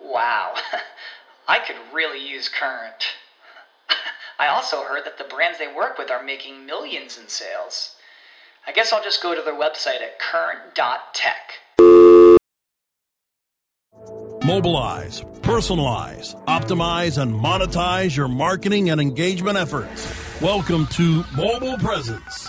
Wow, I could really use Current. I also heard that the brands they work with are making millions in sales. I guess I'll just go to their website at current.tech. Mobilize, personalize, optimize, and monetize your marketing and engagement efforts. Welcome to Mobile Presence.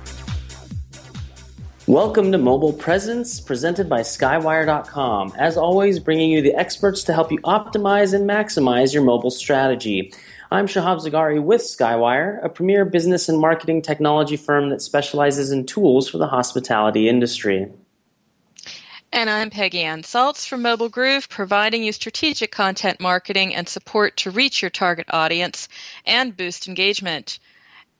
Welcome to Mobile Presence, presented by Skywire.com. As always, bringing you the experts to help you optimize and maximize your mobile strategy. I'm Shahab Zagari with Skywire, a premier business and marketing technology firm that specializes in tools for the hospitality industry. And I'm Peggy Ann Salz from Mobile Groove, providing you strategic content marketing and support to reach your target audience and boost engagement.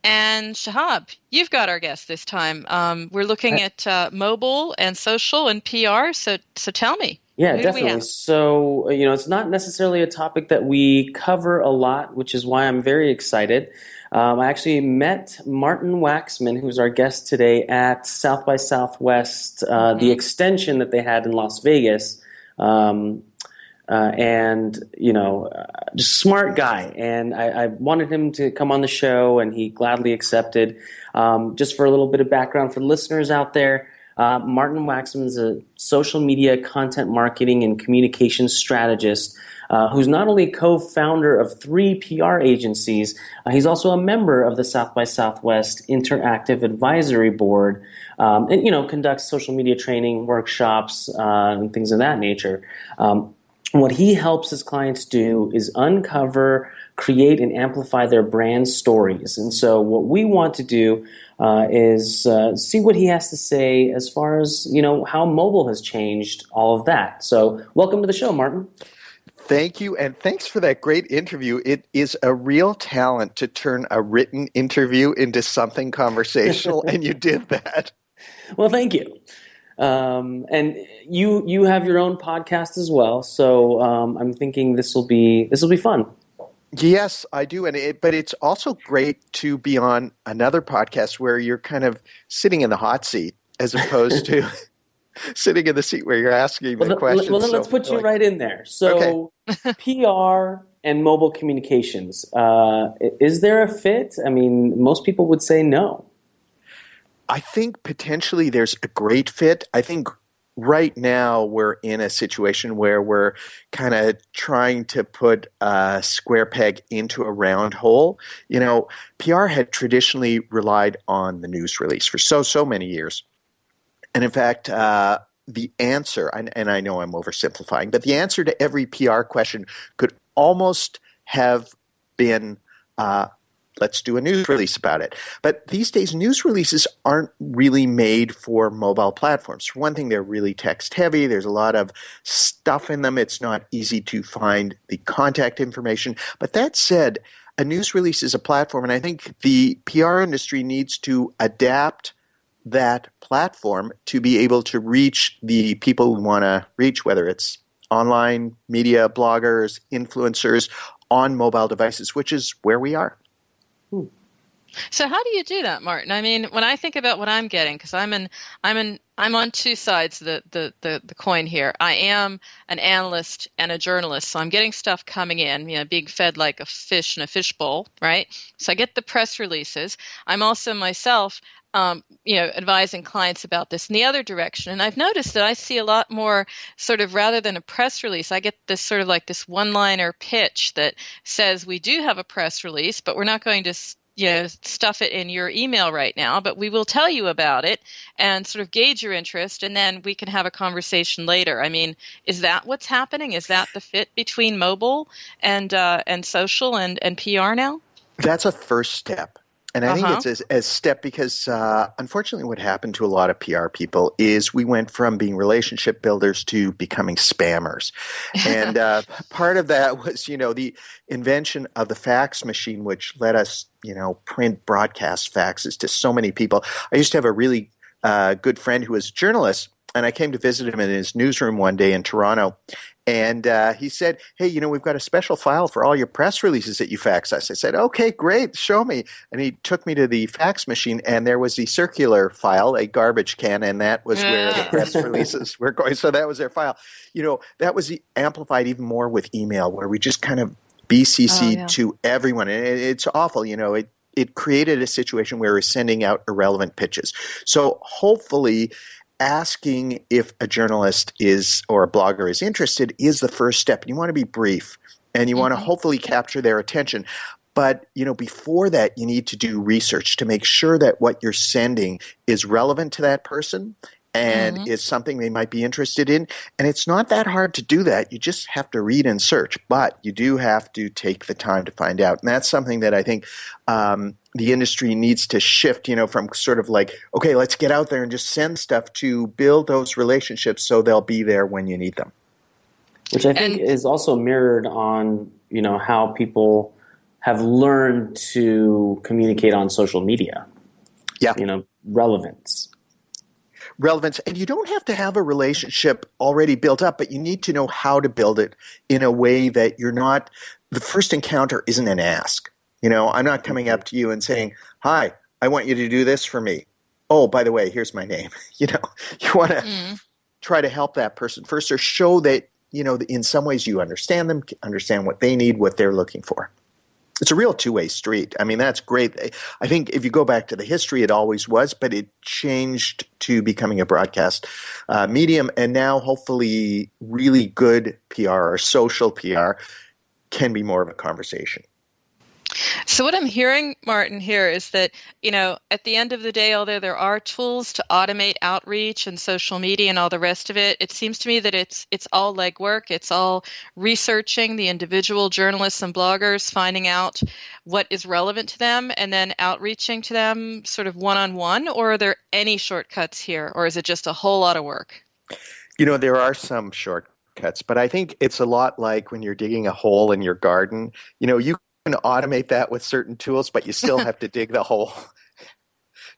And Shahab, you've got our guest this time. Um, we're looking at uh, mobile and social and PR. So, so tell me. Yeah, definitely. So, you know, it's not necessarily a topic that we cover a lot, which is why I'm very excited. Um, I actually met Martin Waxman, who's our guest today, at South by Southwest, uh, mm-hmm. the extension that they had in Las Vegas. Um, uh, and you know, uh, just smart guy. And I, I, wanted him to come on the show, and he gladly accepted. Um, just for a little bit of background for listeners out there, uh, Martin Waxman is a social media content marketing and communications strategist. Uh, who's not only co-founder of three PR agencies, uh, he's also a member of the South by Southwest Interactive Advisory Board, um, and you know conducts social media training workshops and things of that nature. Um, what he helps his clients do is uncover, create, and amplify their brand stories. And so, what we want to do uh, is uh, see what he has to say as far as you know how mobile has changed all of that. So, welcome to the show, Martin. Thank you, and thanks for that great interview. It is a real talent to turn a written interview into something conversational, and you did that. Well, thank you. Um, and you you have your own podcast as well, so um, I'm thinking this will be this will be fun. Yes, I do, and it, but it's also great to be on another podcast where you're kind of sitting in the hot seat as opposed to sitting in the seat where you're asking well, the questions. Well, then so, let's put you like, right in there. So, okay. PR and mobile communications. Uh, is there a fit? I mean, most people would say no. I think potentially there's a great fit. I think right now we're in a situation where we're kind of trying to put a square peg into a round hole. You know, PR had traditionally relied on the news release for so, so many years. And in fact, uh, the answer, and, and I know I'm oversimplifying, but the answer to every PR question could almost have been uh, let's do a news release about it. But these days, news releases aren't really made for mobile platforms. For one thing, they're really text heavy. There's a lot of stuff in them. It's not easy to find the contact information. But that said, a news release is a platform, and I think the PR industry needs to adapt that platform to be able to reach the people we want to reach, whether it's online media, bloggers, influencers on mobile devices, which is where we are. So how do you do that, Martin? I mean, when I think about what I'm getting, because I'm in, I'm in, I'm on two sides of the, the, the, the, coin here. I am an analyst and a journalist, so I'm getting stuff coming in, you know, being fed like a fish in a fishbowl, right? So I get the press releases. I'm also myself, um, you know, advising clients about this in the other direction. And I've noticed that I see a lot more sort of rather than a press release, I get this sort of like this one liner pitch that says, we do have a press release, but we're not going to you know stuff it in your email right now but we will tell you about it and sort of gauge your interest and then we can have a conversation later. I mean is that what's happening? Is that the fit between mobile and uh, and social and and pr now? That's a first step and I uh-huh. think it's a, a step because uh, unfortunately, what happened to a lot of PR people is we went from being relationship builders to becoming spammers. And uh, part of that was, you know, the invention of the fax machine, which let us, you know, print broadcast faxes to so many people. I used to have a really uh, good friend who was a journalist and I came to visit him in his newsroom one day in Toronto, and uh, he said, "Hey, you know, we've got a special file for all your press releases that you fax us." I said, "Okay, great, show me." And he took me to the fax machine, and there was the circular file, a garbage can, and that was where the press releases were going. So that was their file. You know, that was amplified even more with email, where we just kind of BCC oh, yeah. to everyone, and it's awful. You know, it it created a situation where we're sending out irrelevant pitches. So hopefully asking if a journalist is or a blogger is interested is the first step. You want to be brief and you mm-hmm. want to hopefully capture their attention. But you know, before that, you need to do research to make sure that what you're sending is relevant to that person and mm-hmm. is something they might be interested in. And it's not that hard to do that. You just have to read and search, but you do have to take the time to find out. And that's something that I think um, the industry needs to shift, you know, from sort of like, okay, let's get out there and just send stuff to build those relationships so they'll be there when you need them. Which I think and, is also mirrored on, you know, how people have learned to communicate on social media. Yeah. You know, relevance relevance. And you don't have to have a relationship already built up, but you need to know how to build it in a way that you're not, the first encounter isn't an ask. You know, I'm not coming up to you and saying, Hi, I want you to do this for me. Oh, by the way, here's my name. You know, you want to mm. try to help that person first or show that, you know, in some ways you understand them, understand what they need, what they're looking for it's a real two-way street. I mean, that's great. I think if you go back to the history, it always was, but it changed to becoming a broadcast uh, medium, and now hopefully, really good PR or social PR can be more of a conversation. So what I'm hearing, Martin, here is that you know at the end of the day, although there are tools to automate outreach and social media and all the rest of it, it seems to me that it's it's all legwork. It's all researching the individual journalists and bloggers, finding out what is relevant to them, and then outreaching to them sort of one on one. Or are there any shortcuts here, or is it just a whole lot of work? You know, there are some shortcuts, but I think it's a lot like when you're digging a hole in your garden. You know, you can automate that with certain tools, but you still have to dig the hole.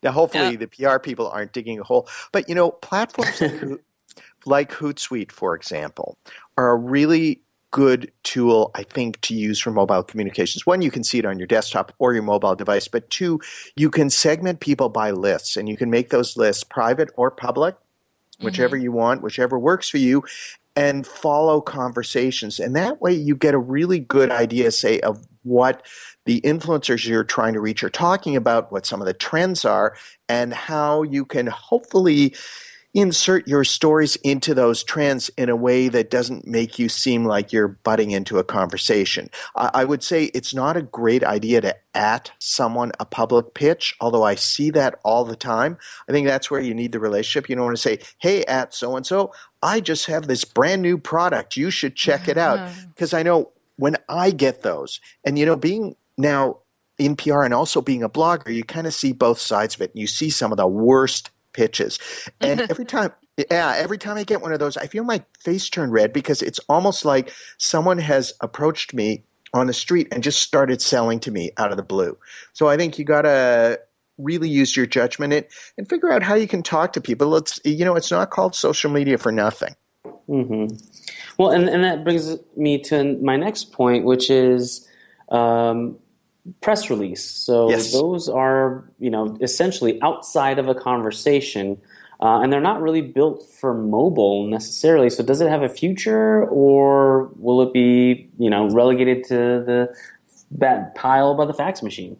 Now, hopefully, yeah. the PR people aren't digging a hole. But you know, platforms like, like Hootsuite, for example, are a really good tool, I think, to use for mobile communications. One, you can see it on your desktop or your mobile device, but two, you can segment people by lists, and you can make those lists private or public, whichever mm-hmm. you want, whichever works for you, and follow conversations. And that way you get a really good idea, say, of what the influencers you're trying to reach are talking about, what some of the trends are, and how you can hopefully insert your stories into those trends in a way that doesn't make you seem like you're butting into a conversation. I would say it's not a great idea to at someone a public pitch, although I see that all the time. I think that's where you need the relationship. You don't want to say, hey, at so and so, I just have this brand new product. You should check it out. Mm-hmm. Because I know when I get those, and you know, being now in PR and also being a blogger, you kind of see both sides of it. And you see some of the worst pitches. And every time, yeah, every time I get one of those, I feel my face turn red because it's almost like someone has approached me on the street and just started selling to me out of the blue. So I think you got to really use your judgment and, and figure out how you can talk to people. It's you know, it's not called social media for nothing. Mm-hmm. Well, and, and that brings me to my next point, which is um, press release. So Yes. those are, you know, essentially outside of a conversation, uh, and they're not really built for mobile necessarily. So does it have a future, or will it be, you know, relegated to the that pile by the fax machine?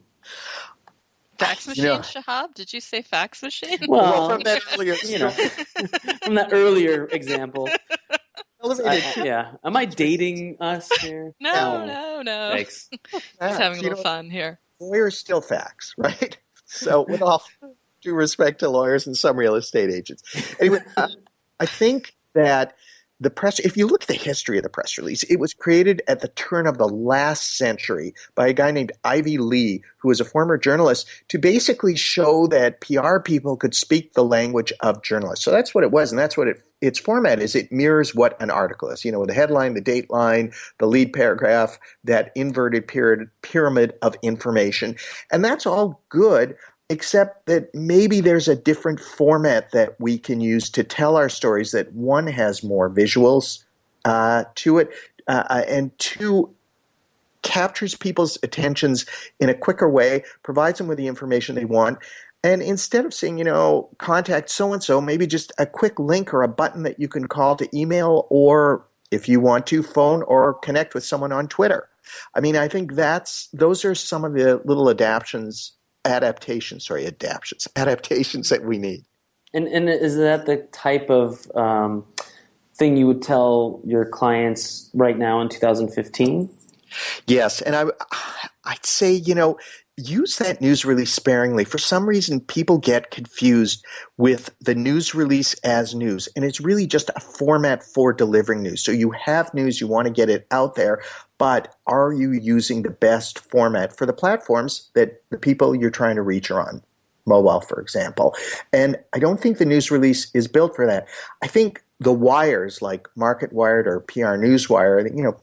Fax machine, You know- Shahab? Did you say fax machine? Well, from that earlier, you know, from that earlier example. elevated I- yeah, am I dating us here? no, no, no. Thanks. Just facts. having a You little know, fun here. lawyers still fax, right? So, with all due respect to lawyers and some real estate agents, anyway, uh, I think that the press, if you look at the history of the press release, it was created at the turn of the last century by a guy named Ivy Lee, who was a former journalist, to basically show that PR people could speak the language of journalists. So that's what it was, and that's what it, its format is. It mirrors what an article is. You know, the headline, the date line, the lead paragraph, that inverted pyramid, pyramid of information, and that's all good except that maybe there's a different format that we can use to tell our stories that one has more visuals uh, to it uh, and two captures people's attentions in a quicker way provides them with the information they want. And instead of saying you know contact so and so maybe just a quick link or a button that you can call to email or if you want to phone or connect with someone on twitter. I mean i think that's those are some of the little adaptations adaptations, sorry, adaptations, adaptations that we need. And and is that the type of um, thing you would tell your clients right now in 2015? Yes, and I, I'd say you know use that news release sparingly. For some reason, people get confused with the news release as news, and it's really just a format for delivering news. So you have news, you want to get it out there, but are you using the best format for the platforms that the people you're trying to reach are on? Mobile, for example. And I don't think the news release is built for that. I think the wires like MarketWired or PR Newswire, you know,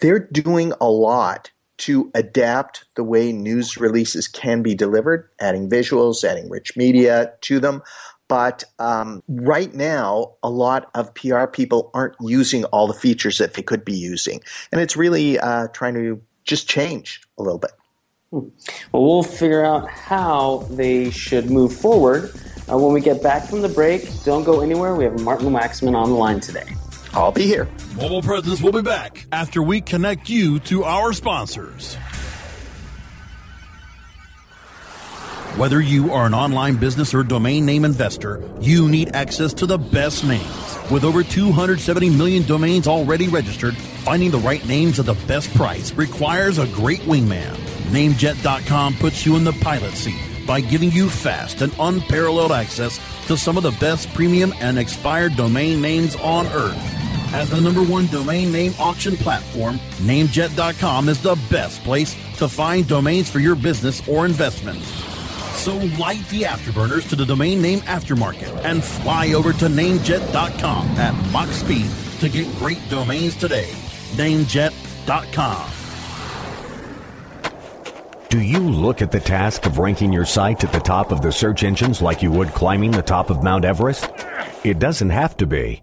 they're doing a lot to adapt the way news releases can be delivered, adding visuals, adding rich media to them. But um, right now, a lot of PR people aren't using all the features that they could be using. And it's really uh, trying to just change a little bit. Well, we'll figure out how they should move forward uh, when we get back from the break. Don't go anywhere. We have Martin Waxman on the line today. I'll be here. Mobile Presence will be back after we connect you to our sponsors. Whether you are an online business or domain name investor, you need access to the best names. With over 270 million domains already registered, finding the right names at the best price requires a great wingman. Namejet.com puts you in the pilot seat by giving you fast and unparalleled access to some of the best premium and expired domain names on earth. As the number one domain name auction platform, Namejet.com is the best place to find domains for your business or investments. So light the afterburners to the domain name aftermarket and fly over to Namejet.com at Mach speed to get great domains today. Namejet.com. Do you look at the task of ranking your site at the top of the search engines like you would climbing the top of Mount Everest? It doesn't have to be.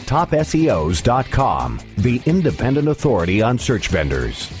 TopSEOs.com, the independent authority on search vendors.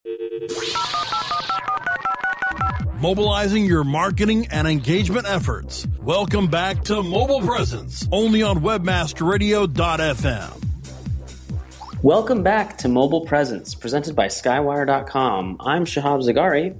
Mobilizing your marketing and engagement efforts. Welcome back to Mobile Presence, only on webmasterradio.fm. Welcome back to Mobile Presence, presented by Skywire.com. I'm Shahab Zagari.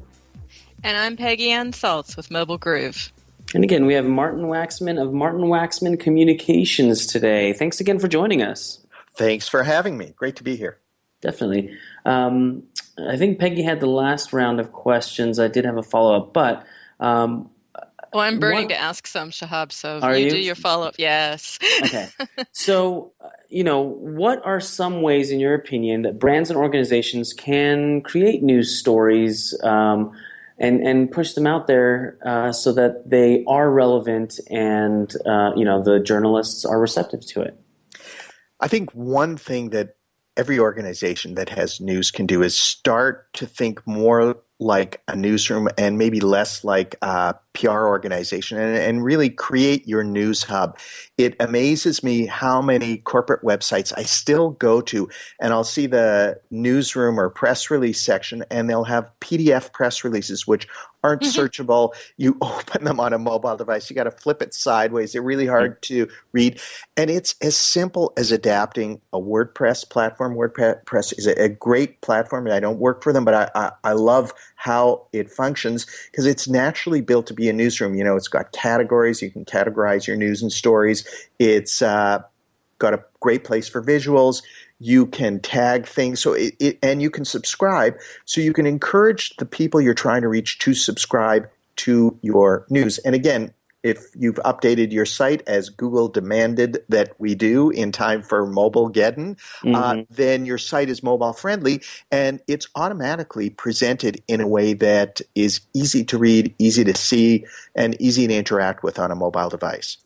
And I'm Peggy Ann Salz with Mobile Groove. And again, we have Martin Waxman of Martin Waxman Communications today. Thanks again for joining us. Thanks for having me. Great to be here. Definitely. Um, I think Peggy had the last round of questions. I did have a follow up, but um, well, I'm burning what? to ask some, Shahab. So are you, you do your follow up. Yes. okay. So, uh, you know, what are some ways, in your opinion, that brands and organizations can create news stories um, and and push them out there uh, so that they are relevant and uh, you know the journalists are receptive to it? I think one thing that every organization that has news can do is start to think more like a newsroom and maybe less like a PR organization and, and, really create your news hub. It amazes me how many corporate websites I still go to and I'll see the newsroom or press release section and they'll have PDF press releases which aren't mm-hmm. searchable. You open them on a mobile device, you got to flip it sideways. They're really hard to read. And it's as simple as adapting a WordPress platform. WordPress is a, a great platform, and I don't work for them, but I, I, I love how it functions because it's naturally built to be a newsroom. You know, it's got categories, you can categorize your news and stories. It's uh, got a great place for visuals. You can tag things. So it, it, and you can subscribe. So you can encourage the people you're trying to reach to subscribe to your news. And again if you've updated your site as Google demanded that we do in time for Mobilegeddon, uh, mm-hmm. uh, then your site is mobile friendly and it's automatically presented in a way that is easy to read, easy to see, and easy to interact with on a mobile device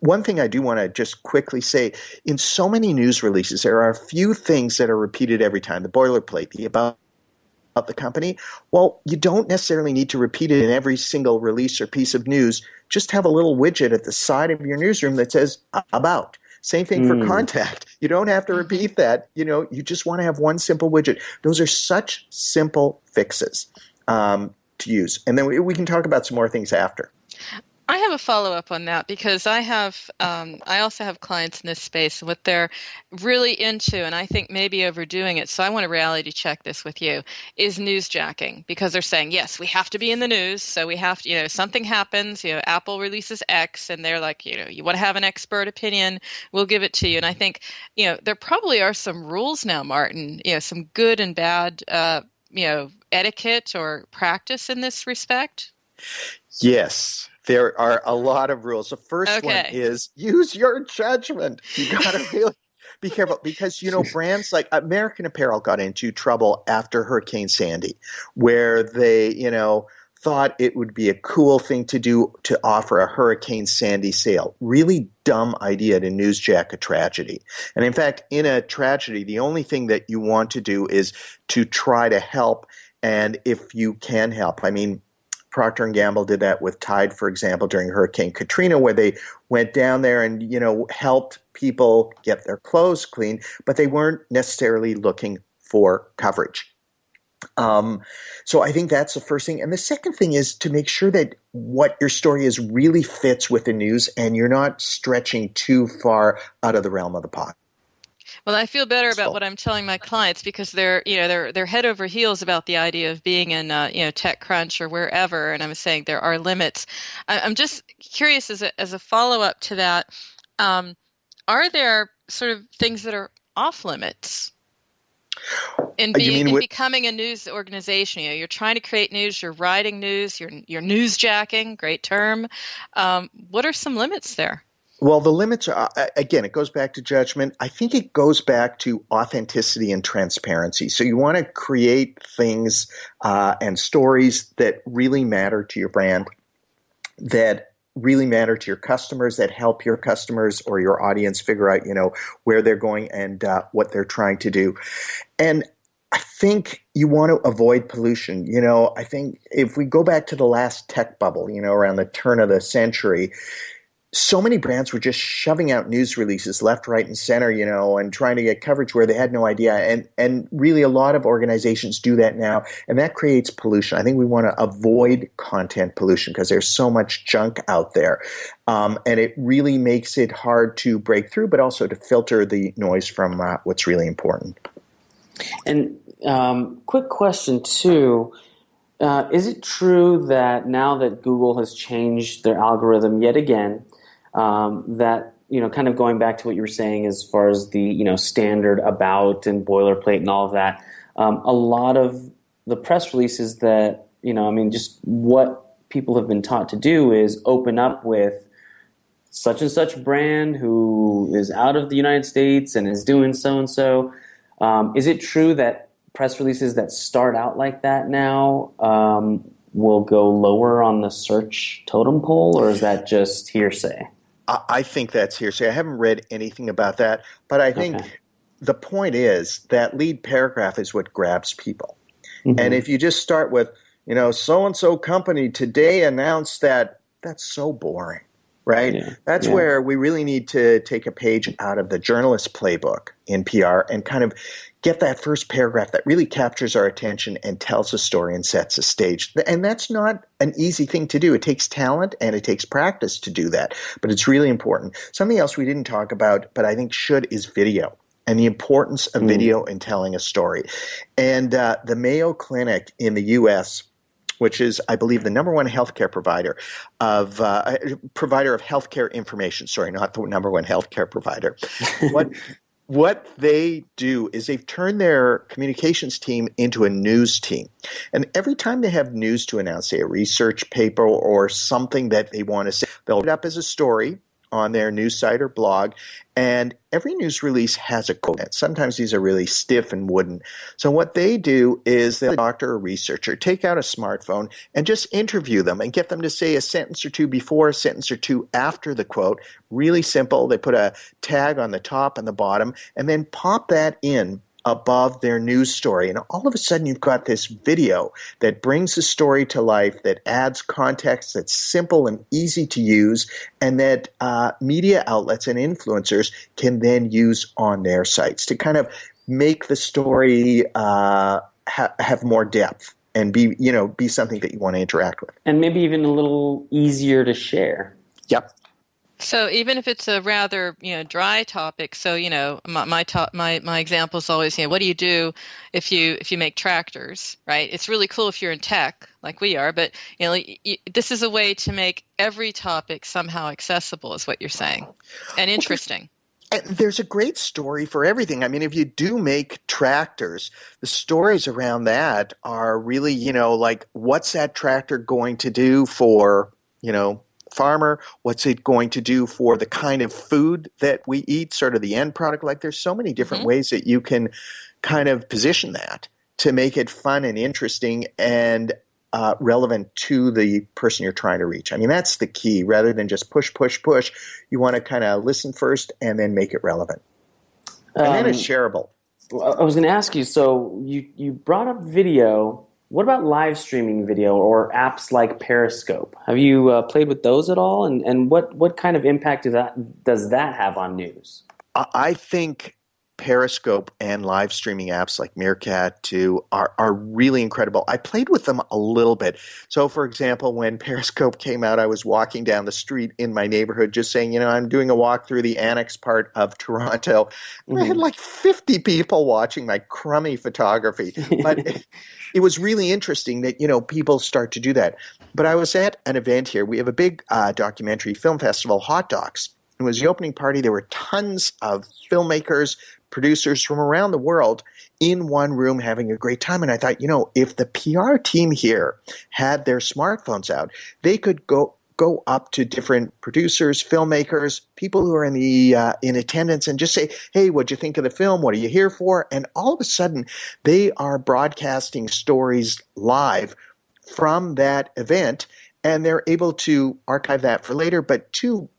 one thing I do want to just quickly say in so many news releases, there are a few things that are repeated every time. The boilerplate, the about about the company. Well, you don't necessarily need to repeat it in every single release or piece of news. Just have a little widget at the side of your newsroom that says about. Same thing for mm. contact. You don't have to repeat that. You know, you just want to have one simple widget. Those are such simple fixes um, to use. And then we, we can talk about some more things after. I have a follow up on that because I have, um, I also have clients in this space, and what they're really into, and I think maybe overdoing it. So I want to reality check this with you: is newsjacking because they're saying yes, we have to be in the news, so we have to, you know, something happens, you know, Apple releases X, and they're like, you know, you want to have an expert opinion, we'll give it to you. And I think, you know, there probably are some rules now, Martin, you know, some good and bad, uh, you know, etiquette or practice in this respect. Yes, there are a lot of rules. The first okay. one is use your judgment. You got to really be careful because you know brands like American Apparel got into trouble after Hurricane Sandy, where they you know thought it would be a cool thing to do to offer a Hurricane Sandy sale. Really dumb idea to newsjack a tragedy. And in fact, in a tragedy, the only thing that you want to do is to try to help. And if you can help, I mean, Procter and Gamble did that with Tide, for example, during Hurricane Katrina, where they went down there and you know helped people get their clothes clean, but they weren't necessarily looking for coverage. Um, so I think that's the first thing, and the second thing is to make sure that what your story is really fits with the news, and you're not stretching too far out of the realm of the pot. Well, I feel better about what I'm telling my clients because they're, you know, they're they're head over heels about the idea of being in, uh, you know, TechCrunch or wherever. And I'm saying there are limits. I, am just curious as a as a follow up to that. Um, are there sort of things that are off limits in, uh, being, in becoming a news organization? You know, you're trying to create news, you're writing news, you're you're newsjacking. Great term. Um, what are some limits there? Well, the limits are, uh, again, it goes back to judgment. I think it goes back to authenticity and transparency. So you want to create things uh, and stories that really matter to your brand, that really matter to your customers, that help your customers or your audience figure out, you know, where they're going and uh, what they're trying to do. And I think you want to avoid pollution. You know, I think if we go back to the last tech bubble, you know, around the turn of the century, so many brands were just shoving out news releases left, right, and center, you know, and trying to get coverage where they had no idea. And and really, a lot of organizations do that now, and that creates pollution. I think we want to avoid content pollution because there's so much junk out there, um, and it really makes it hard to break through, but also to filter the noise from uh, what's really important. And um, quick question too Uh, is it true that now that Google has changed their algorithm yet again, um, that you know, kind of going back to what you were saying as far as the you know standard about and boilerplate and all of that, um, a lot of the press releases that you know, I mean, just what people have been taught to do is open up with such and such brand who is out of the United States and is doing so and so. Is it true that press releases that start out like that now um, will go lower on the search totem pole, or is that just hearsay? I think that's hearsay. I haven't read anything about that, but I think okay. the point is that lead paragraph is what grabs people. Mm-hmm. And if you just start with, you know, so and so company today announced that, that's so boring right? Yeah. That's yeah. where we really need to take a page out of the journalist playbook in PR and kind of get that first paragraph that really captures our attention and tells a story and sets a stage. And that's not an easy thing to do. It takes talent and it takes practice to do that, but it's really important. Something else we didn't talk about, but I think should, is video and the importance of mm. video in telling a story. And uh, the Mayo Clinic in the U.S which is, I believe, the number one healthcare provider of uh, provider of healthcare information. Sorry, not the number one healthcare provider. what what they do is they've turned their communications team into a news team. And every time they have news to announce, say a research paper or something that they want to say, they'll put it up as a story on their news site or blog. And every news release has a quote. Sometimes these are really stiff and wooden. So what they do is they'll doctor or researcher take out a smartphone and just interview them and get them to say a sentence or two before, a sentence or two after the quote. Really simple. They put a tag on the top and the bottom and then pop that in above their news story. And all of a sudden, you've got this video that brings the story to life, that adds context, that's simple and easy to use, and that uh, media outlets and influencers can then use on their sites to kind of make the story uh, ha- have more depth and be you know be something that you want to interact with. And maybe even a little easier to share. Yep so even if it's a rather you know dry topic, so you know my my top, my my example is always you know what do you do if you if you make tractors, right? It's really cool if you're in tech like we are, but you know you, this is a way to make every topic somehow accessible, is what you're saying, and interesting. And there's a great story for everything. I mean, if you do make tractors, the stories around that are really, you know, like what's that tractor going to do for, you know, farmer? What's it going to do for the kind of food that we eat, sort of the end product? Like there's so many different mm-hmm. ways that you can kind of position that to make it fun and interesting and uh, relevant to the person you're trying to reach. I mean, that's the key. Rather than just push, push, push, you want to kind of listen first and then make it relevant. And um, then it's shareable. I was going to ask you. So you you brought up video what about live streaming video or apps like Periscope? Have you uh, played with those at all? And, and what, what kind of impact does that, does that have on news? I think Periscope and live streaming apps like Meerkat too are, are really incredible. I played with them a little bit. So, for example, when Periscope came out, I was walking down the street in my neighborhood just saying, you know, I'm doing a walk through the annex part of Toronto. Mm-hmm. I had mm-hmm. like 50 people watching my crummy photography. But it, it, was really interesting that, you know, people start to do that. But I was at an event here. We have a big uh, documentary film festival, Hot Docs. It was the opening party. There were tons of filmmakers, producers from around the world in one room having a great time. And I thought, you know, if the PR team here had their smartphones out, they could go go up to different producers, filmmakers, people who are in the uh, in attendance, and just say, "Hey, what'd you think of the film? What are you here for?" And all of a sudden, they are broadcasting stories live from that event, and they're able to archive that for later. But to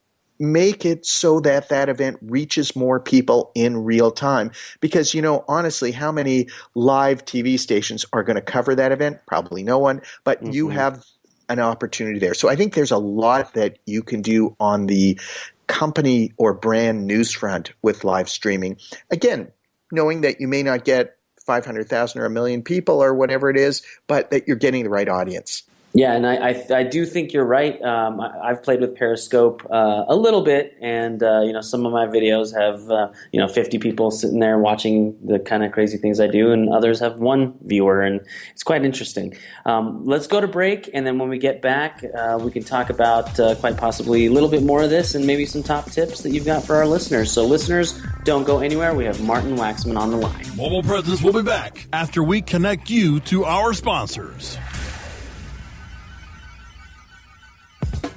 make it so that that event reaches more people in real time. Because, you know, honestly, how many live TV stations are going to cover that event? Probably no one, but mm-hmm. you have an opportunity there. So I think there's a lot that you can do on the company or brand news front with live streaming. Again, knowing that you may not get 500,000 or a million people or whatever it is, but that you're getting the right audience. Yeah, and I, I, I, do think you're right. Um, I, have played with Periscope uh, a little bit, and uh, you know some of my videos have uh, you know 50 people sitting there watching the kind of crazy things I do, and others have one viewer, and it's quite interesting. Um, let's go to break, and then when we get back, uh, we can talk about uh, quite possibly a little bit more of this, and maybe some top tips that you've got for our listeners. So, listeners, don't go anywhere. We have Martin Waxman on the line. Mobile Presence will be back after we connect you to our sponsors.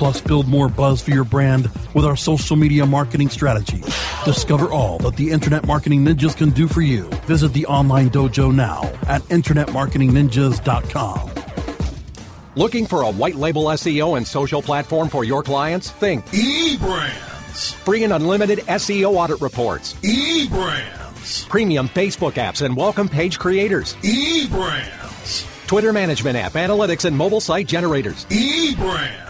Plus, build more buzz for your brand with our social media marketing strategy. Discover all that the Internet Marketing Ninjas can do for you. Visit the online dojo now at InternetMarketingNinjas.com. Looking for a white label SEO and social platform for your clients? Think eBrands. Free and unlimited SEO audit reports. eBrands. Premium Facebook apps and welcome page creators. eBrands. Twitter management app, analytics, and mobile site generators. eBrands.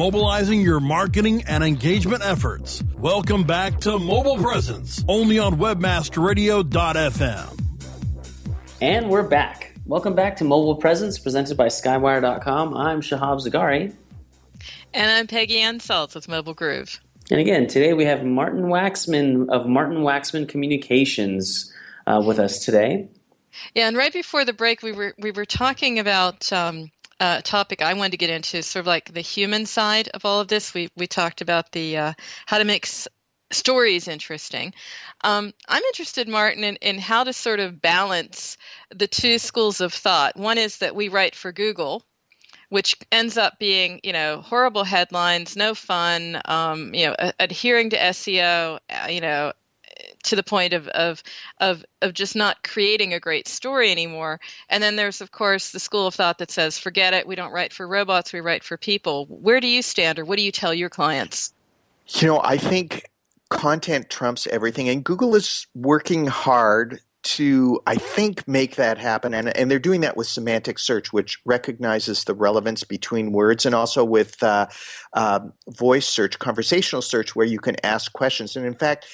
mobilizing your marketing and engagement efforts. Welcome back to Mobile Presence, only on webmasterradio.fm. And we're back. Welcome back to Mobile Presence, presented by Skywire.com. I'm Shahab Zagari. And I'm Peggy Ann Salz with Mobile Groove. And again, today we have Martin Waxman of Martin Waxman Communications uh, with us today. Yeah, and right before the break, we were we were talking about um, uh, topic I wanted to get into, is sort of like the human side of all of this. We we talked about the uh, how to make s- stories interesting. Um, I'm interested, Martin, in, in how to sort of balance the two schools of thought. One is that we write for Google, which ends up being you know horrible headlines, no fun, um, you know adhering to SEO, uh, you know to the point of, of of of just not creating a great story anymore. And then there's of course the school of thought that says, forget it, we don't write for robots, we write for people. Where do you stand, or what do you tell your clients? You know, I think content trumps everything, and Google is working hard to, I think, make that happen. And, and they're doing that with semantic search, which recognizes the relevance between words, and also with uh, uh, voice search, conversational search, where you can ask questions. And in fact,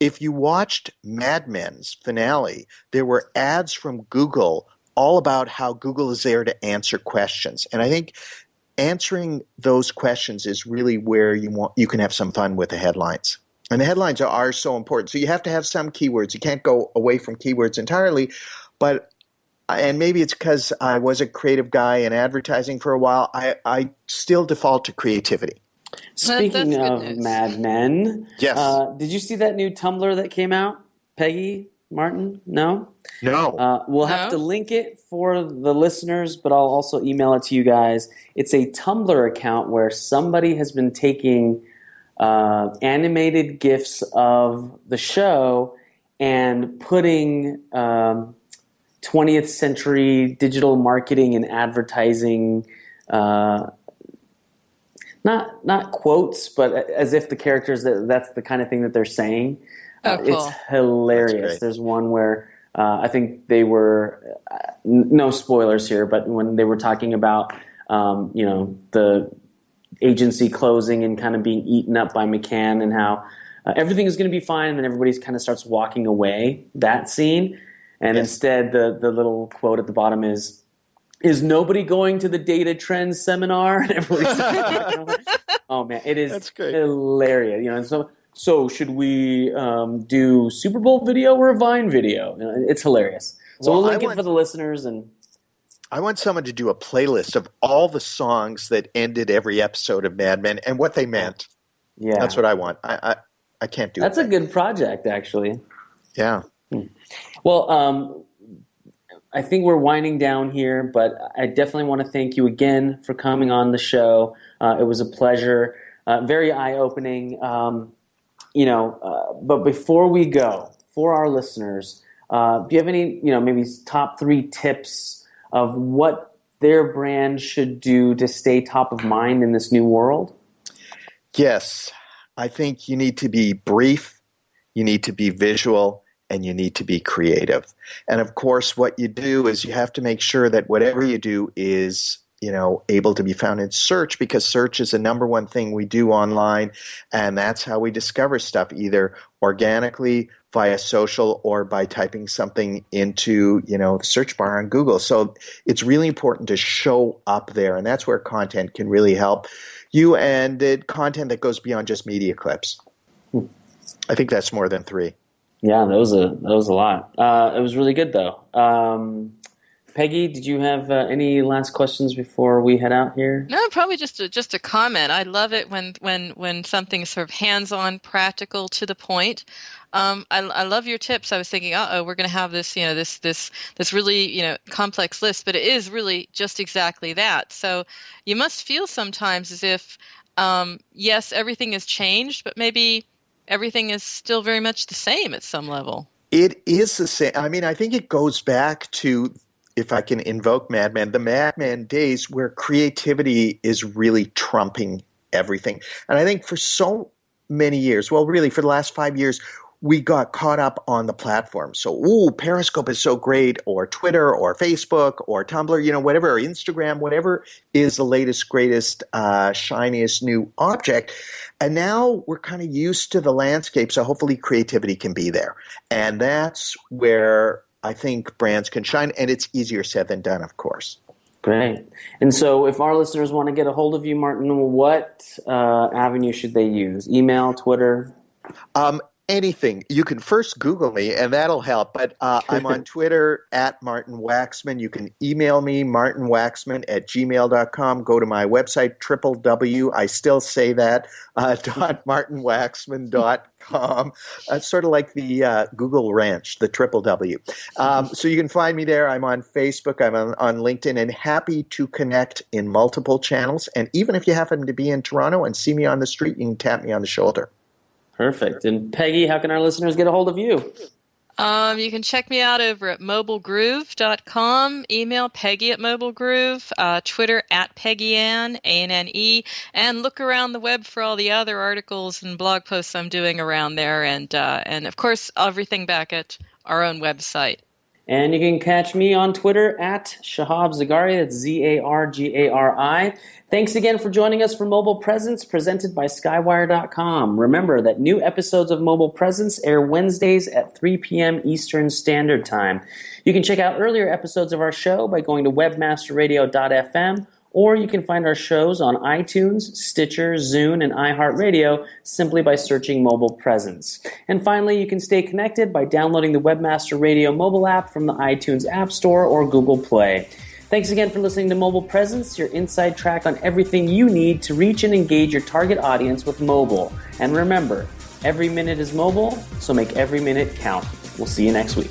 if you watched Mad Men's finale, there were ads from Google all about how Google is there to answer questions. And I think answering those questions is really where you want you can have some fun with the headlines. And the headlines are, are so important. So you have to have some keywords. You can't go away from keywords entirely, but and maybe it's because I was a creative guy in advertising for a while. I, I still default to creativity. Speaking of Mad Men, yes, uh, did you see that new Tumblr that came out, Peggy Martin? No, no. Uh, we'll no. have to link it for the listeners, but I'll also email it to you guys. It's a Tumblr account where somebody has been taking uh, animated gifs of the show and putting. Um, 20th century digital marketing and advertising uh, not not quotes, but as if the characters that that's the kind of thing that they're saying. Oh, uh, cool. It's hilarious. There's one where uh, I think they were uh, no spoilers here, but when they were talking about um, you know the agency closing and kind of being eaten up by McCann and how uh, everything is going to be fine, and then everybody kind of starts walking away. That scene, and Yes. instead the the little quote at the bottom is. Is nobody going to the data trends seminar? And everybody's oh man, it is That's great. hilarious. You know, so so should we um, do Super Bowl video or a Vine video? You know, it's hilarious. So Well, link it for the listeners and I want someone to do a playlist of all the songs that ended every episode of Mad Men and what they meant. yeah, That's what I want. I I, I can't do That's a good project, actually. yeah. Well, um, I think we're winding down here, but I definitely want to thank you again for coming on the show. Uh, it was a pleasure, uh, very eye opening. Um, you know, uh, but before we go, for our listeners, uh, do you have any, you know, maybe top three tips of what their brand should do to stay top of mind in this new world? Yes, I think you need to be brief, you need to be visual, and you need to be creative. And of course, what you do is you have to make sure that whatever you do is you know able to be found in search because search is the number one thing we do online and that's how we discover stuff either organically via social or by typing something into you know the search bar on google. So it's really important to show up there and that's where content can really help you and content that goes beyond just media clips. I think that's more than three Yeah, that was a that was a lot. Uh, it was really good though. Um, Peggy, did you have uh, any last questions before we head out here? No, probably just a, just a comment. I love it when when when something's sort of hands-on, practical, to the point. Um, I, I love your tips. I was thinking, uh oh, we're going to have this, you know, this this this really, you know, complex list, but it is really just exactly that. So you must feel sometimes as if, um, yes, everything has changed, but maybe everything is still very much the same at some level. It is the same. I mean, I think it goes back to, if I can invoke Mad Men, the Mad Men days where creativity is really trumping everything. And I think for so many years, well, really for the last five years, we got caught up on the platform. So, ooh, Periscope is so great, or Twitter, or Facebook, or Tumblr, you know, whatever, or Instagram, whatever is the latest, greatest, uh, shiniest new object. And now we're kind of used to the landscape, so hopefully creativity can be there. And that's where I think brands can shine, and it's easier said than done, of course. Great. And so, if our listeners want to get a hold of you, Martin, what uh, avenue should they use? Email, Twitter? Um, anything. You can first Google me, and that'll help. But uh, I'm on Twitter at Martin Waxman. You can email me, martinwaxman at gmail.com. Go to my website, triple W, I still say that, uh, dot martinwaxman.com. It's sort of like the uh, Google Ranch, the triple W. Um, so you can find me there. I'm on Facebook, I'm on, on LinkedIn, and happy to connect in multiple channels. And even if you happen to be in Toronto and see me on the street, you can tap me on the shoulder. Perfect. And Peggy, how can our listeners get a hold of you? Um, you can check me out over at mobilegroove.com, email Peggy at mobilegroove, uh, Twitter at Peggy Anne, A-N-N-E, and look around the web for all the other articles and blog posts I'm doing around there, and uh, and of course everything back at our own website. And you can catch me on Twitter at Shahab Zargari. That's Z A R G A R I. Thanks again for joining us for Mobile Presence presented by Skywire.com. Remember that new episodes of Mobile Presence air Wednesdays at 3 p.m. Eastern Standard Time. You can check out earlier episodes of our show by going to webmasterradio.fm or you can find our shows on iTunes, Stitcher, Zune, and iHeartRadio simply by searching Mobile Presence. And finally, you can stay connected by downloading the Webmaster Radio mobile app from the iTunes App Store or Google Play. Thanks again for listening to Mobile Presence, your inside track on everything you need to reach and engage your target audience with mobile. And remember, every minute is mobile, so make every minute count. We'll see you next week.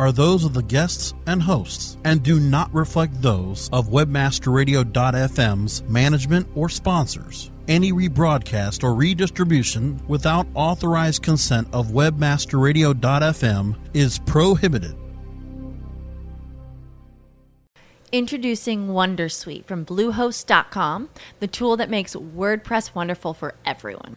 are those of the guests and hosts and do not reflect those of webmasterradio.fm's management or sponsors. Any rebroadcast or redistribution without authorized consent of webmasterradio.fm is prohibited. Introducing Wondersuite from Bluehost.com, the tool that makes WordPress wonderful for everyone.